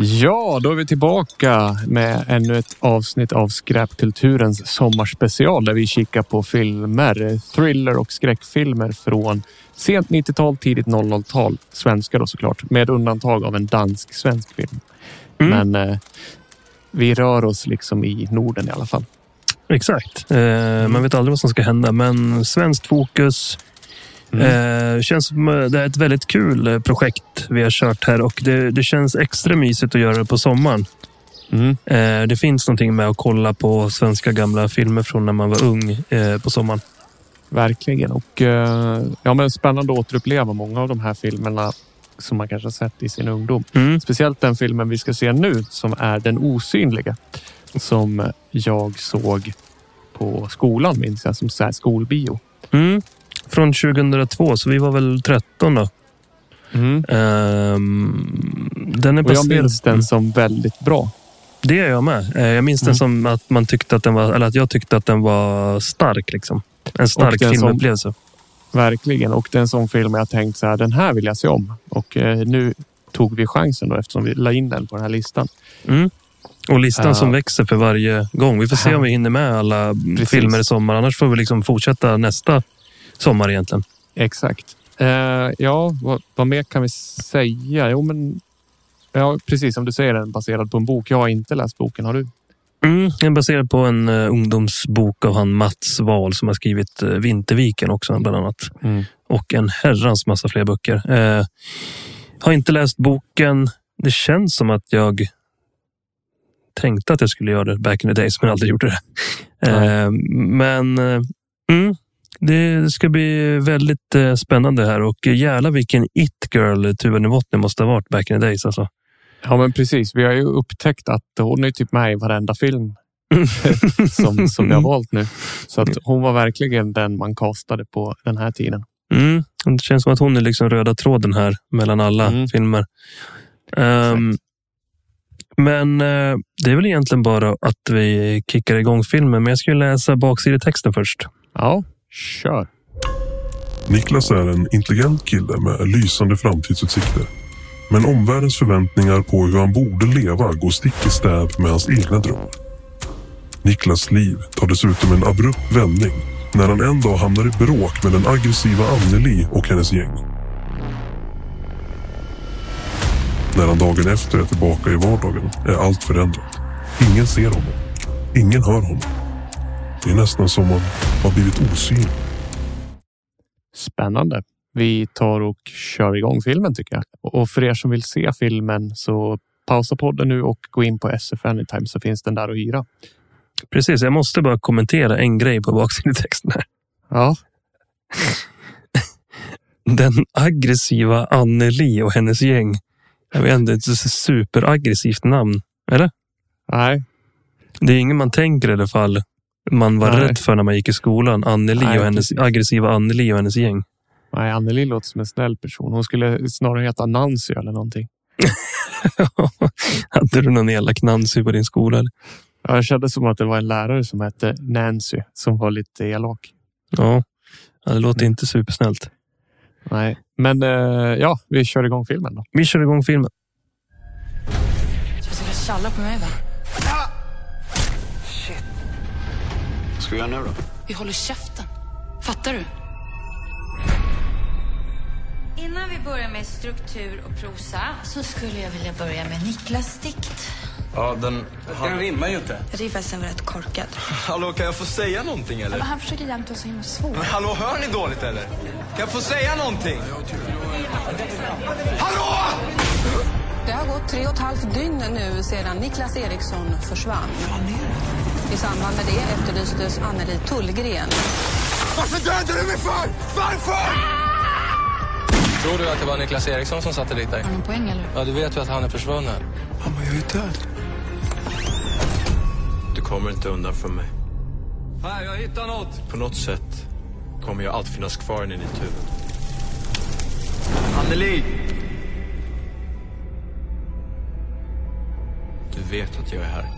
Ja, då är vi tillbaka med ännu ett avsnitt av Skräpkulturens sommarspecial där vi kikar på filmer, thriller och skräckfilmer från sent 90-tal, tidigt 00-tal. Svenska då såklart, med undantag av en dansk-svensk film. Mm. Men eh, vi rör oss liksom i Norden i alla fall. Exakt. Eh, man vet aldrig vad som ska hända, men svenskt fokus. Mm. Eh, känns som eh, det är ett väldigt kul eh, projekt vi har kört här och det, det känns extra mysigt att göra det på sommaren. Mm. Eh, det finns någonting med att kolla på svenska gamla filmer från när man var ung eh, på sommaren. Verkligen. Och, ja, men spännande att återuppleva många av de här filmerna som man kanske har sett i sin ungdom. Mm. Speciellt den filmen vi ska se nu som är Den osynliga. Som jag såg på skolan minns jag som så skolbio. Mm. Från 2002, så vi var väl 13 då. Ehm, den är Och jag minns den som väldigt bra. Det gör jag med. Eh, Jag minns den Mm. som att man tyckte att den var, eller att jag tyckte att den var stark. Liksom. En stark den som- filmupplevelse. Verkligen. Och det är en sån film jag tänkt så här, den här vill jag se om. Och eh, nu tog vi chansen då eftersom vi la in den på den här listan. Mm. Och listan Ja. som växer för varje gång. Vi får se om vi hinner med alla Precis. filmer i sommar. Annars får vi liksom fortsätta nästa sommar egentligen. Exakt. Eh, ja, vad, vad mer kan vi säga? Jo, men ja, precis som du säger, den är baserad på en bok. Jag har inte läst boken. Har du? Mm. Den är baserad på en uh, ungdomsbok av han Mats Wahl som har skrivit uh, Vinterviken också bland annat. Och en herrans massa fler böcker. Eh, har inte läst boken. Det känns som att jag tänkte att jag skulle göra det back in the days, men aldrig gjorde det. Eh, men mm, det ska bli väldigt eh, spännande här och jävlar vilken it-girl Tuva Novotny måste ha varit back in the days. Alltså. Ja, men precis. Vi har ju upptäckt att hon är typ med i varenda film som, som vi har valt nu. Så att hon var verkligen den man kastade på den här tiden. Mm, det känns som att hon är liksom röda tråden här mellan alla Mm. filmer. Ehm, men eh, det är väl egentligen bara att vi kickar igång filmen. Men jag ju läsa baksidetexten först. Ja, kör. Niklas är en intelligent kille med lysande framtidsutsikter. Men omvärldens förväntningar på hur han borde leva går stick i stäv med hans egna drömmar. Niklas liv tar dessutom en abrupt vändning när han en dag hamnar i bråk med den aggressiva Anneli och hennes gäng. När han dagen efter är tillbaka i vardagen är allt förändrat. Ingen ser honom. Ingen hör honom. Det är nästan som om han har blivit osynlig. Spännande. Vi tar och kör igång filmen tycker jag. Och för er som vill se filmen så pausa podden nu och gå in på SF Anytime så finns den där att hyra. Precis, jag måste bara kommentera en grej på baksidetexten här. Ja, Den aggressiva Anneli och hennes gäng. Jag vet inte, ett superaggressivt namn. Eller? nej, Det är ingen man tänker i alla fall. Man var Nej. rädd för när man gick i skolan. Anneli Nej, och hennes precis. aggressiva Anneli och hennes gäng. nej. Anneli låter som en snäll person. Hon skulle snarare heta Nancy eller någonting. Hade du någon elak Nancy på din skola? eller? Ja, Jag kände som att det var en lärare som hette Nancy som var lite elak. Ja, Ja, det låter inte supersnällt. Nej, men eh, ja, vi kör igång filmen då. Vi kör igång filmen. Du ska tjalla på mig va? Ska vi göra nu då? Vi håller käften. Fattar du? Innan vi börjar med struktur och prosa så skulle jag vilja börja med Niklas dikt. Ja, den, den rimmar ju inte. Jag tycker faktiskt rätt korkad. Hallå, kan jag få säga någonting eller? Han försöker jämt vara så himla svår. Men hallå, hör ni dåligt eller? Kan jag få säga någonting? Hallå! Det har gått tre och ett halvt dygn nu sedan Niklas Eriksson försvann. I samband med det efterlystes Anneli Tullgren. Varför dödade du mig för? Varför? Tror du att det var Niklas Eriksson som satte dit dig? Har poäng eller? Ja, du vet ju att han är försvunnen. Mamma, jag är död. Du kommer inte undan från mig. Här, jag hittar något. På något sätt kommer jag alltid finnas kvar i ditt huvud. Anneli! Du vet att jag är här.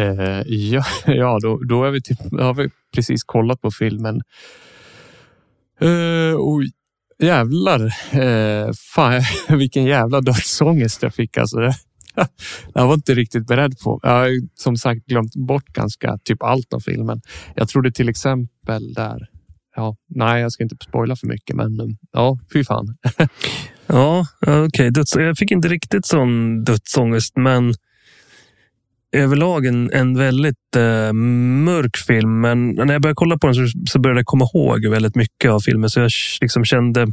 Eh, ja, ja då, då, är vi typ, har vi precis kollat på filmen. Eh, och jävlar, eh, fan, vilken jävla dödsångest jag fick. Alltså, det, jag var inte riktigt beredd på. Jag har som sagt glömt bort ganska typ allt av filmen. Jag trodde till exempel där. Ja, nej, jag ska inte spoila för mycket, men eh, ja, fy fan. ja, okej. Okay. Jag fick inte riktigt sån dödsångest, men överlag en, en väldigt eh, mörk film. Men när jag började kolla på den så, så började jag komma ihåg väldigt mycket av filmen. Så jag liksom kände,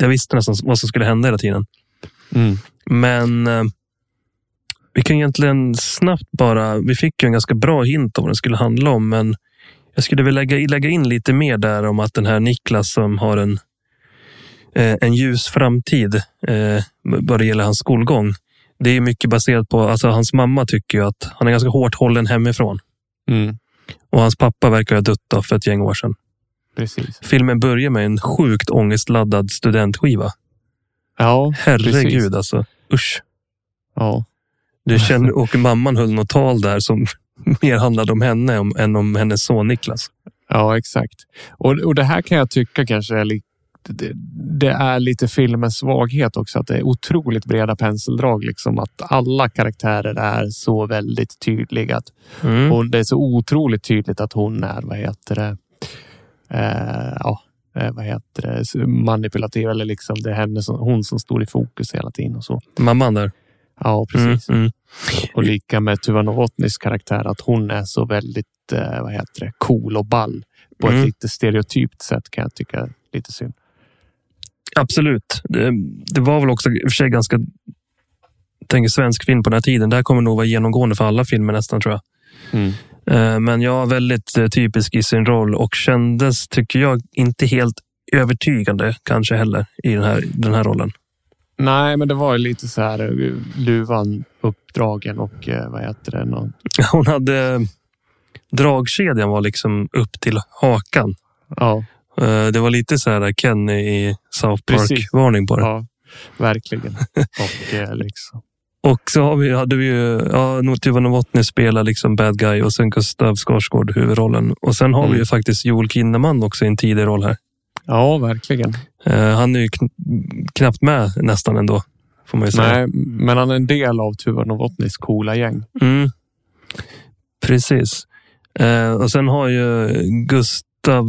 jag visste nästan vad som skulle hända hela tiden. Mm. Men eh, vi kan egentligen snabbt bara, vi fick ju en ganska bra hint om vad den skulle handla om. Men jag skulle vilja lägga, lägga in lite mer där om att den här Niklas som har en, eh, en ljus framtid eh, vad det gäller hans skolgång det är mycket baserat på, alltså hans mamma tycker ju att han är ganska hårt hållen hemifrån. Mm. Och hans pappa verkar ha dött för ett gäng år sedan. Precis. Filmen börjar med en sjukt ångestladdad studentskiva. Ja, Herregud precis. alltså. Usch. Ja. Du känner, och mamman höll något tal där som mer handlade om henne än om hennes son Niklas. Ja, exakt. Och, och det här kan jag tycka kanske är lite det, det, är lite filmens svaghet också. Att det är otroligt breda penseldrag. Liksom, att alla karaktärer är så väldigt tydliga. Att, Mm. och det är så otroligt tydligt att hon är, vad heter det? Eh, ja, eh, vad heter det? Manipulativ eller liksom det är henne som, hon som står i fokus hela tiden och så. Mamman där. Ja, precis. Mm, mm. Och lika med Tuva Novotnys karaktär, att hon är så väldigt, eh, vad heter det, cool och ball på Mm. ett lite stereotypt sätt kan jag tycka lite synd. Absolut. Det, det, var väl också i och för sig ganska tänker svensk film på den här tiden. Det här kommer nog vara genomgående för alla filmer nästan tror jag. Mm. Eh, Men jag väldigt eh, typisk i sin roll och kändes, tycker jag, inte helt övertygande kanske heller i den här, den här rollen. Nej, men det var ju lite så här eh, luvan uppdragen och vad heter det? Någon... Hon hade dragkedjan var liksom upp till hakan. Ja, Det var lite så här Kenny i South. Park-varning på det. ja, verkligen. och eh, liksom. Och så har vi, hade vi ju, ja, Tuva Novotny spelar liksom bad guy och sen Gustav Skarsgård huvudrollen. Och sen har vi ju Mm. faktiskt Joel Kinnaman också i en tidig roll här. Ja, verkligen. Eh, han är ju kn- knappt med nästan ändå, får man säga. Nej, men han är en del av Tuva Novotnys coola gäng. Mm. Precis. Eh, och sen har ju Gustav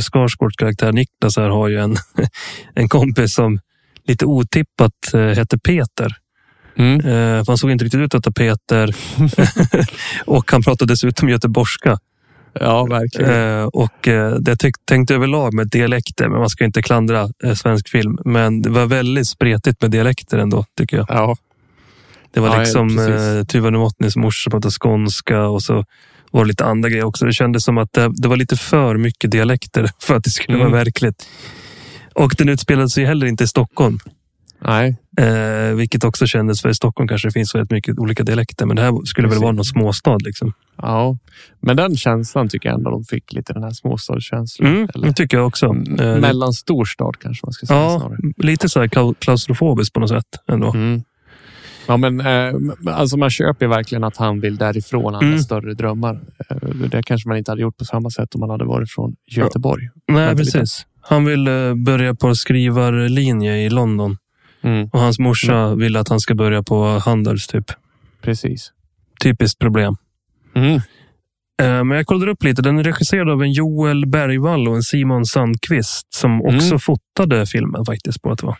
Skarsgårds karaktär Niklas här har ju en, en kompis som lite otippat eh, heter Peter. Mm. Eh, man såg inte riktigt ut att heta Peter och han pratade dessutom göteborgska. Ja, verkligen. Eh, och eh, det jag tänkte överlag med dialekter, men man ska inte klandra eh, svensk film. Men det var väldigt spretigt med dialekter ändå, tycker jag. Ja, Det var Ja, liksom eh, Tuva Novotnys morsa pratade skånska och så var det lite andra grejer också. Det kändes som att det, det var lite för mycket dialekter för att det skulle Mm. vara verkligt. Och den utspelade sig heller inte i Stockholm. nej, Eh, vilket också kändes, för i Stockholm kanske det finns väldigt mycket olika dialekter. Men det här skulle väl Precis. vara någon småstad. Liksom. ja. Men den känslan tycker jag ändå de fick lite den här småstadskänslan. Mm, Eller, det tycker jag också. Eh, mellan storstad kanske man ska säga Ja, snarare. lite så här klau- klaustrofobiskt på något sätt. Ändå. Mm. Ja, men eh, alltså man köper verkligen att han vill därifrån. Han har Mm. större drömmar. Eh, det kanske man inte hade gjort på samma sätt om man hade varit från Göteborg. Nej, Vänta lite. precis. Han vill eh, börja på skrivarlinje i London. Mm. Och hans morsa vill att han ska börja på Handels, typ. Precis. Typiskt problem. Mm. Eh, Men jag kollade upp lite. Den är regisserad av en Joel Bergvall och en Simon Sandqvist som också Mm. fotade filmen faktiskt. På att det var.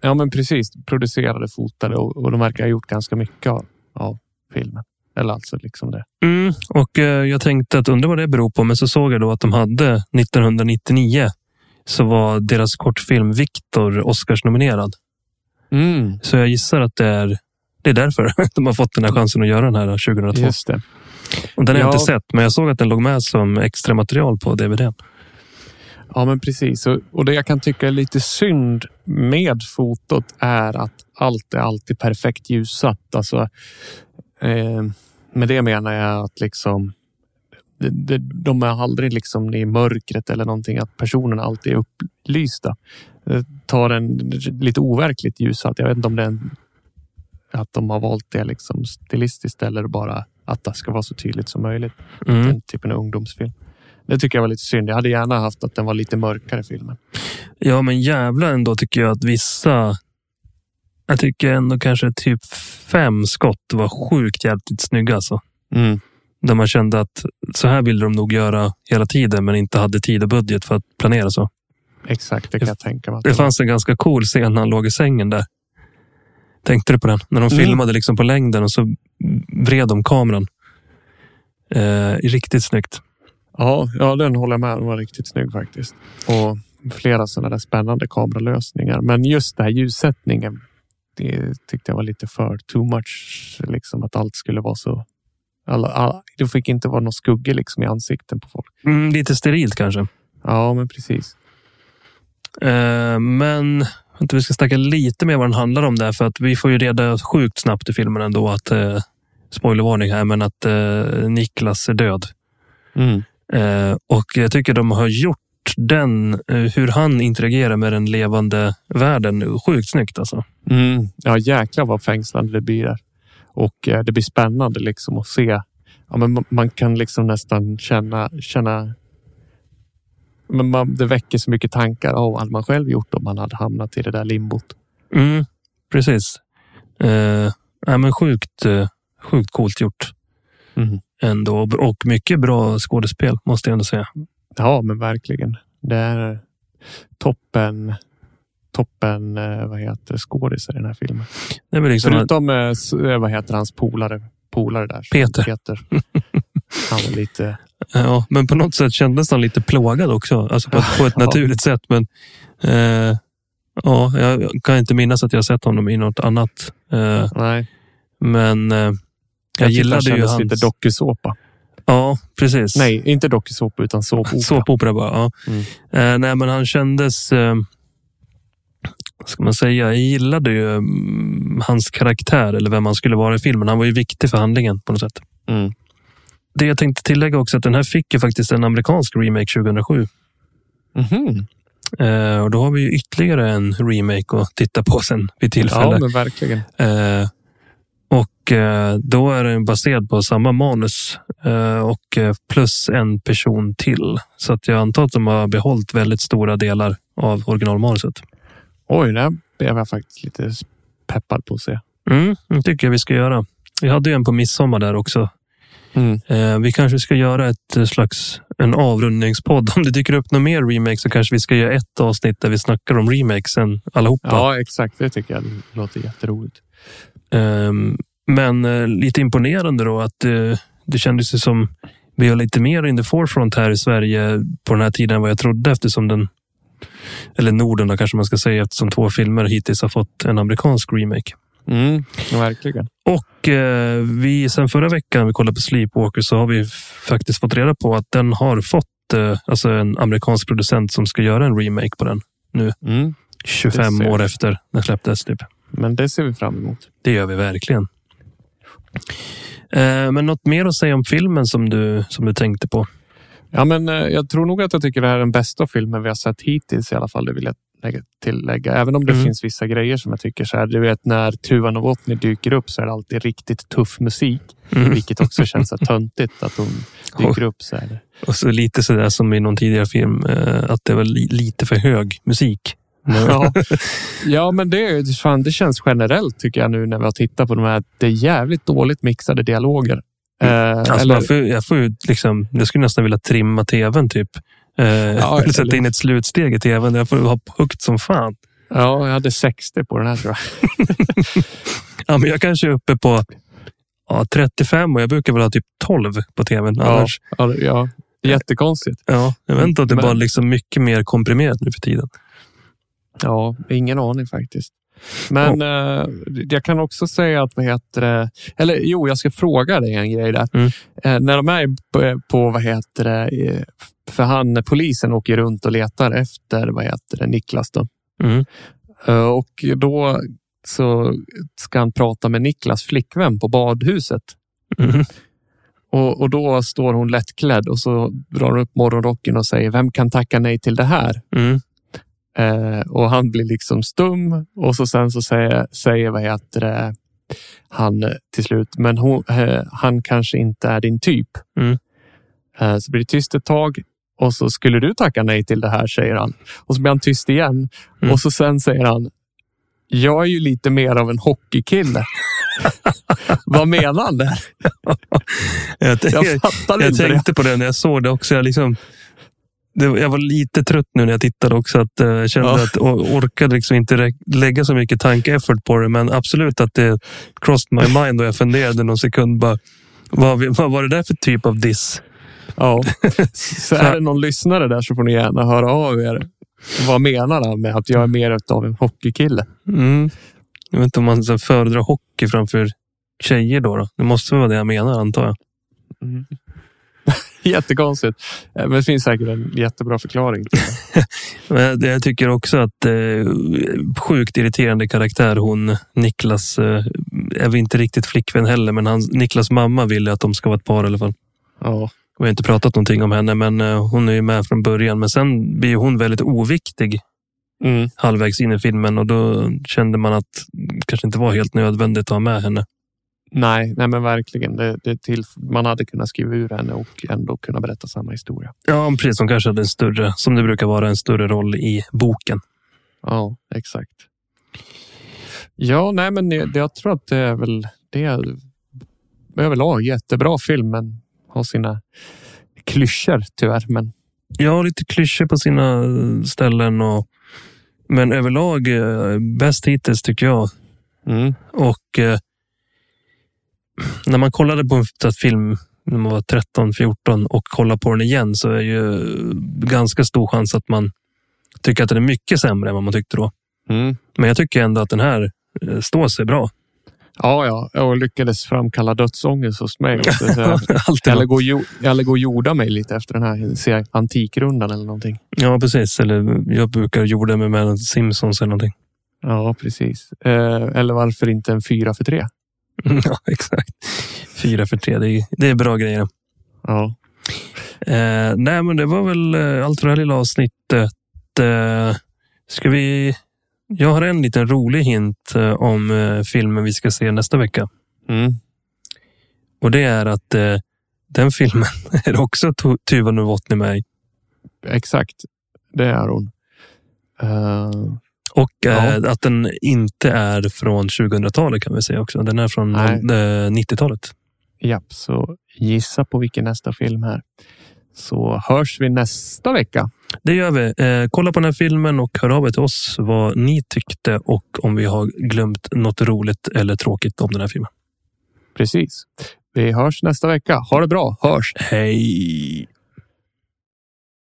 Ja, men precis. Producerade, fotade och, och de verkar ha gjort ganska mycket av, av filmen. Eller alltså liksom det. Mm. Och eh, jag tänkte att undra vad det beror på, men så såg jag då att de hade 1999 så var deras kortfilm Viktor Oscarsnominerad. Mm. Så jag gissar att det är, det är därför de har fått den här chansen att göra den här 2002. Just det. Och den har jag Ja. inte sett, men jag såg att den låg med som extra material på DVD. Ja, men precis. Och, det jag kan tycka är lite synd med fotot är att allt är alltid perfekt ljussatt. Alltså, eh, med det menar jag att liksom de är aldrig liksom i mörkret eller någonting, att personerna alltid är upplysta. Tar en lite overkligt ljus. Att jag vet inte om det är en, att de har valt det liksom stilistiskt eller bara att det ska vara så tydligt som möjligt. Mm. Den typen av ungdomsfilm. Det tycker jag var lite synd. Jag hade gärna haft att den var lite mörkare filmen. Ja, men jävlar ändå tycker jag att vissa... Jag tycker ändå kanske typ fem skott var sjukt jävligt snygga. Alltså. Mm. Där man kände att så här ville de nog göra hela tiden, men inte hade tid och budget för att planera så. Exakt, det kan jag tänka mig. Det var. fanns en ganska cool scen när han låg i sängen där. Tänkte du på den? När de Mm. filmade liksom på längden och så vred de kameran. Eh, riktigt snyggt. Ja, ja, den håller jag med. Den var riktigt snygg faktiskt. Och flera sådana där spännande kameralösningar. Men just den här ljussättningen. Det tyckte jag var lite för too much. Liksom att allt skulle vara så. Alla, alla, det fick inte vara någon skugga liksom i ansikten på folk. Mm, lite sterilt kanske. Ja, men precis. Eh, men vänta, vi ska snacka lite mer vad den handlar om där. För att vi får ju reda sjukt snabbt i filmen ändå att, eh, spoilervarning här, men att eh, Niklas är död. Mm. Eh, och jag tycker de har gjort den, eh, hur han interagerar med den levande världen, sjukt snyggt alltså. Mm. Ja, jäklar vad fängslande det blir där. Och eh, det blir spännande liksom att se. Ja, men man, kan liksom nästan känna, känna men man, det väcker så mycket tankar. Oh, hade man själv gjort om man hade hamnat i det där limbot? Mm, precis. Eh, ja, men sjukt, sjukt coolt gjort Mm. Ändå. Och mycket bra skådespel måste jag ändå säga. Ja, men verkligen. Det är toppen. Toppen, eh, vad heter det, skådisar i den här filmen. Är väl liksom att, Förutom, eh, s- eh, vad heter hans polare? Polare där. Peter. Peter. Han var lite... ja, men på något sätt kändes han lite plågad också. Alltså på, ett- på ett naturligt sätt. Men eh, ja, jag kan inte minnas att jag sett honom i något annat. Eh, Nej, men eh, jag, jag gillade ju hans... lite dokusåpa. Ja, precis. Nej, inte dokusåpa utan såpopera. Såpopera bara. Ja. Mm. Eh, nej, men han kändes... Eh, vad ska man säga? Jag gillade ju mm, hans karaktär eller vem han skulle vara i filmen. Han var ju viktig för handlingen på något sätt. Mm. Det jag tänkte tillägga också att den här fick ju faktiskt en amerikansk remake 2007. Mhm. Eh, och då har vi ju ytterligare en remake att titta på sen vid tillfälle. Ja, men verkligen. Eh, och eh, då är den baserad på samma manus eh, och eh, plus en person till. Så att jag antar att de har behållit väldigt stora delar av originalmanuset. Oj, det blev jag faktiskt lite peppad på att se. Mm, det tycker jag vi ska göra. Vi hade ju en på midsommar där också. Mm. Vi kanske ska göra ett slags en avrundningspodd. Om det dyker upp något mer remake så kanske vi ska göra ett avsnitt där vi snackar om remakesen allihopa. Ja, exakt. Det tycker jag låter jätteroligt. Ehm, men eh, lite imponerande då att eh, det kändes ju som vi har lite mer in the forefront här i Sverige på den här tiden än vad jag trodde eftersom den eller Norden då kanske man ska säga eftersom två filmer hittills har fått en amerikansk remake. Mm, verkligen. Och eh, vi sen förra veckan vi kollade på Sleepwalker så har vi faktiskt fått reda på att den har fått eh, alltså en amerikansk producent som ska göra en remake på den Mm. 25 Det ser år efter den släpptes. Typ. Men det ser vi fram emot. Det gör vi verkligen. Eh, men något mer att säga om filmen som du, som du tänkte på? Ja, men eh, jag tror nog att jag tycker det här är den bästa filmen vi har sett hittills i alla fall. Det vill jag lägga, tillägga. Även om det Mm. finns vissa grejer som jag tycker så här. Du vet när Tuva Novotny dyker upp så är det alltid riktigt tuff musik. Mm. Vilket också känns så töntigt att hon dyker upp så här. Och så lite sådär som i någon tidigare film, eh, att det var li, lite för hög musik. Ja. ja, men det, är- fan, det känns generellt tycker jag nu när vi har tittat på de här. Det är jävligt dåligt mixade dialoger. Eh, Alltså eller, man får, jag, får liksom, jag skulle nästan vilja trimma tvn typ. Eh, Ja, eller sätta in ett slutsteg i tvn. Jag får ha högt som fan. ja, jag hade 60 på den här tror jag. Ja, men jag kanske är uppe på ja, 35 och jag brukar väl ha typ 12 på tvn. Ja, Annars, ja, jättekonstigt. ja, jag vet inte om det Men- bara liksom mycket mer komprimerat nu för tiden. Ja, ingen aning faktiskt. Men eh, jag kan också säga att, vad heter det, eller jo, jag ska fråga dig en grej där. Mm. Eh, när de är på, på, vad heter det, för han, polisen åker runt och letar efter, vad heter det, Niklas då. Mm. Eh, och då så ska han prata med Niklas flickvän på badhuset. Mm. Och, och då står hon lättklädd och så drar hon upp morgonrocken och säger vem kan tacka nej till det här? Mm. Eh, och han blir liksom stum och så sen så säger, säger vad heter det, han eh, till slut, men hon, eh, han kanske inte är din typ. Mm. Eh, så blir det tyst ett tag och så skulle du tacka nej till det här, säger han. Och så blir han tyst igen Mm. och så sen säger han, jag är ju lite mer av en hockeykille. vad menar han där? Jag, Jag jag inte det. tänkte på det när jag såg det också. Jag, liksom, jag var lite trött nu när jag tittade också. Att, eh, jag kände Ja. att och orkade liksom inte lägga så mycket tanke-effort på det. Men absolut att det crossed my mind och jag funderade någon sekund. Bara, vad, vad var det där för typ av diss? Ja. Så är det någon lyssnare där så får ni gärna höra av er. Vad menar han med att jag är mer av en hockeykille? Mm. Jag vet inte om man föredrar hockey framför tjejer då, då. Det måste vara det jag menar antar jag. Jättekonstigt. Eh, Men det finns säkert en jättebra förklaring. Jag, jag tycker också att eh, sjukt irriterande karaktär hon Niklas eh, är väl inte riktigt flickvän heller, men hans, Niklas mamma vill att de ska vara ett par i alla fall. Ja. Vi har inte pratat någonting om henne, men eh, hon är ju med från början. Men sen blir hon väldigt oviktig Mm. halvvägs in i filmen och då kände man att det kanske inte var helt nödvändigt att ha med henne. Nej, nej, men verkligen. Det, det till, man hade kunnat skriva ur henne och ändå kunna berätta samma historia. Ja, precis. Hon kanske hade en större, som det brukar vara, en större roll i boken. Ja, exakt. Ja, nej, men det, jag tror att det är väl det är överlag jättebra film, men har sina klyschor tyvärr. Men Ja, lite klyschor på sina ställen. Och, men överlag eh, bäst hittills tycker jag. mm, Och eh, när man kollade på en film när man var 13-14 och kollar på den igen så är ju ganska stor chans att man tycker att den är mycket sämre än vad man tyckte då. mm. Men jag tycker ändå att den här eh, står sig bra. Ja, ja, och lyckades framkalla dödsångest hos mig. jag Eller gå, jo, eller gå och jorda mig lite efter den här se antikrundan eller någonting. Ja, precis. Eller jag brukar jorda mig med Simpsons eller någonting. Ja, precis. Eh, eller varför inte en fyra för tre? ja, exakt. Fyra för tre, det är, det är bra grejer. Ja. Eh, nej, men det var väl eh, allt för det här lilla avsnittet. Eh, ska vi... Jag har en liten rolig hint eh, om eh, filmen vi ska se nästa vecka. Mm. Och det är att eh, den filmen är också Tu- Tuva Novotny med i. Exakt, det är hon. Eh, Och eh, Ja. att den inte är från 2000-talet kan vi säga också. Den är från Nej. eh, 90-talet. japp, så gissa på vilken nästa film är. Så hörs vi nästa vecka. Det gör vi. Eh, kolla på den här filmen och hör av er till oss vad ni tyckte och om vi har glömt något roligt eller tråkigt om den här filmen. Precis. Vi hörs nästa vecka. Ha det bra. Hörs! Hej!